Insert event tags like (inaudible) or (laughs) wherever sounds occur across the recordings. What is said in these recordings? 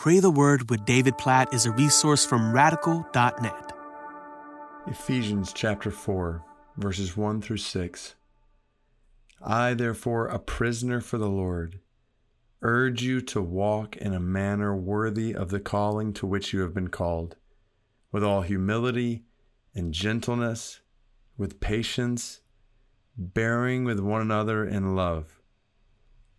Pray the Word with David Platt is a resource from radical.net. Ephesians chapter 4, verses 1 through 6. I, therefore, a prisoner for the Lord, urge you to walk in a manner worthy of the calling to which you have been called, with all humility and gentleness, with patience, bearing with one another in love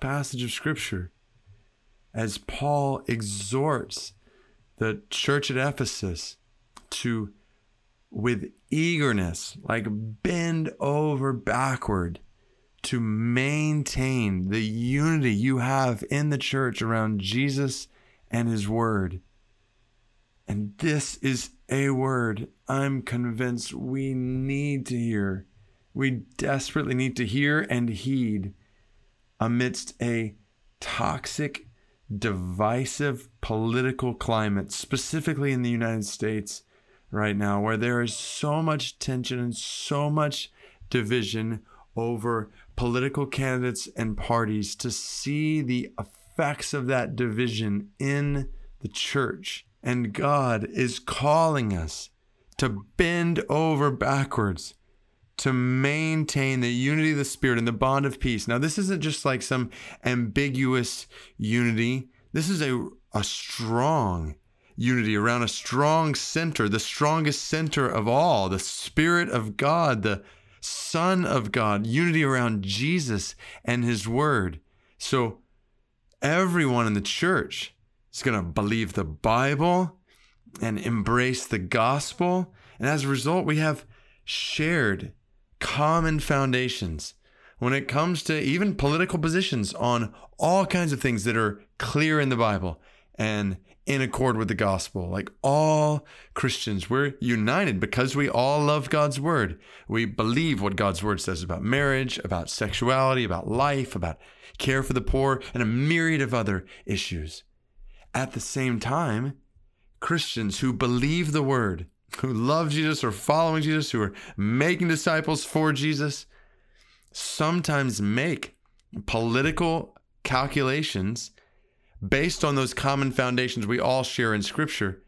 passage of Scripture as Paul exhorts the church at Ephesus to, with eagerness, like bend over backward to maintain the unity you have in the church around Jesus and his word. And this is a word I'm convinced we need to hear. We desperately need to hear and heed amidst a toxic, divisive political climate, specifically in the United States right now, where there is so much tension and so much division over political candidates and parties, to see the effects of that division in the church. And God is calling us to bend over backwards to maintain the unity of the Spirit and the bond of peace. Now, this isn't just like some ambiguous unity. This is a, a strong unity around a strong center, the strongest center of all, the Spirit of God, the Son of God, unity around Jesus and His Word. So, everyone in the church is going to believe the Bible and embrace the gospel. And as a result, we have shared common foundations when it comes to even political positions on all kinds of things that are clear in the Bible and in accord with the gospel. Like all Christians, we're united because we all love God's word. We believe what God's word says about marriage, about sexuality, about life, about care for the poor, and a myriad of other issues. At the same time, Christians who believe the word who love Jesus or following Jesus, who are making disciples for Jesus, sometimes make political calculations based on those common foundations we all share in Scripture.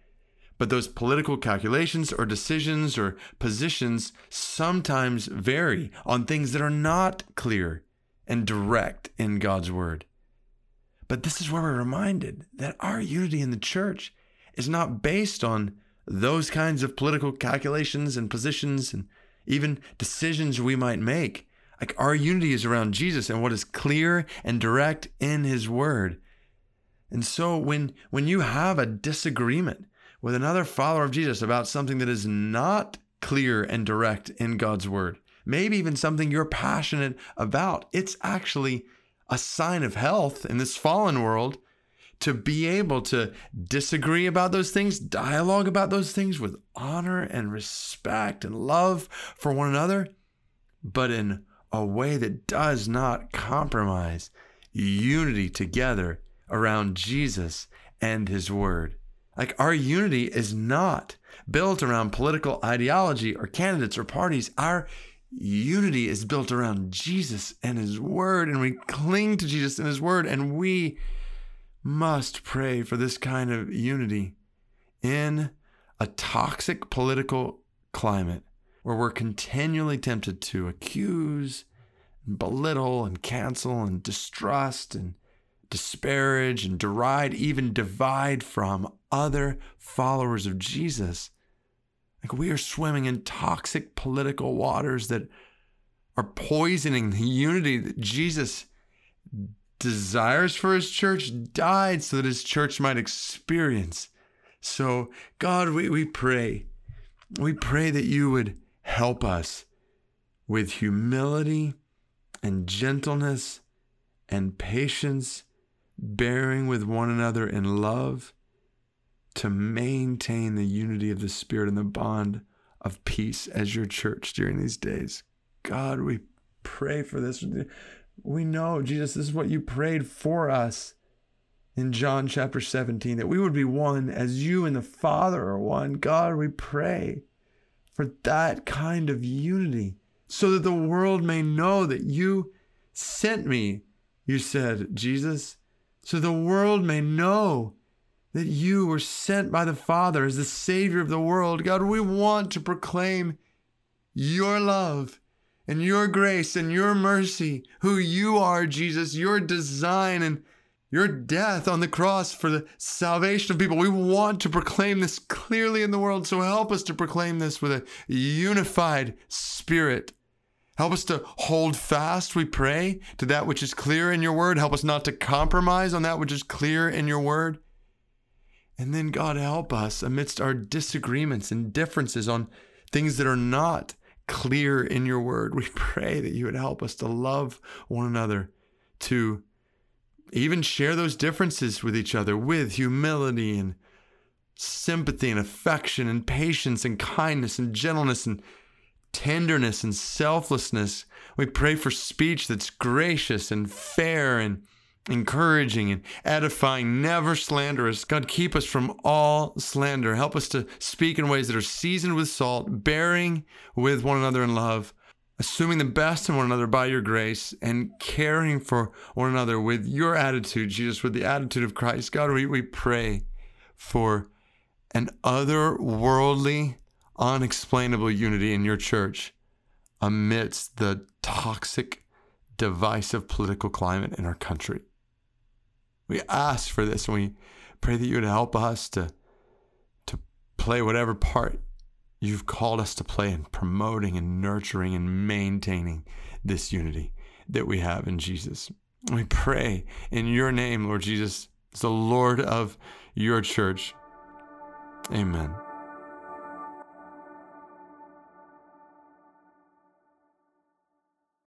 But those political calculations or decisions or positions sometimes vary on things that are not clear and direct in God's Word. But this is where we're reminded that our unity in the church is not based on those kinds of political calculations and positions and even decisions we might make. Like our unity is around Jesus and what is clear and direct in his word. And so when when you have a disagreement with another follower of Jesus about something that is not clear and direct in God's word, maybe even something you're passionate about, it's actually a sign of health in this fallen world to be able to disagree about those things, dialogue about those things with honor and respect and love for one another, but in a way that does not compromise unity together around Jesus and his word. Like our unity is not built around political ideology or candidates or parties. Our unity is built around Jesus and his word, and we cling to Jesus and his word, and we must pray for this kind of unity in a toxic political climate where we're continually tempted to accuse, and belittle, and cancel, and distrust, and disparage, and deride, even divide from other followers of Jesus. Like we are swimming in toxic political waters that are poisoning the unity that Jesus desires for his church died so that his church might experience. So, God, we, we pray. We pray that you would help us with humility and gentleness and patience, bearing with one another in love, to maintain the unity of the Spirit and the bond of peace as your church during these days. God, we pray for this. We know, Jesus, this is what you prayed for us in John chapter 17, that we would be one as you and the Father are one. God, we pray for that kind of unity so that the world may know that you sent me, you said, Jesus, so the world may know that you were sent by the Father as the Savior of the world. God, we want to proclaim your love and your grace and your mercy, who you are, Jesus, your design and your death on the cross for the salvation of people. We want to proclaim this clearly in the world. So help us to proclaim this with a unified spirit. Help us to hold fast, we pray, to that which is clear in your word. Help us not to compromise on that which is clear in your word. And then, God, help us amidst our disagreements and differences on things that are not clear in your word. (laughs) We pray that you would help us to love one another, to even share those differences with each other with humility and sympathy and affection and patience and kindness and gentleness and tenderness and selflessness. We pray for speech that's gracious and fair and encouraging and edifying, never slanderous. God, keep us from all slander. Help us to speak in ways that are seasoned with salt, bearing with one another in love, assuming the best in one another by your grace, and caring for one another with your attitude, Jesus, with the attitude of Christ. God, we, we pray for an otherworldly, unexplainable unity in your church amidst the toxic, divisive political climate in our country. We ask for this and we pray that you would help us to, to play whatever part you've called us to play in promoting and nurturing and maintaining this unity that we have in Jesus. We pray in your name, Lord Jesus, the Lord of your church. Amen.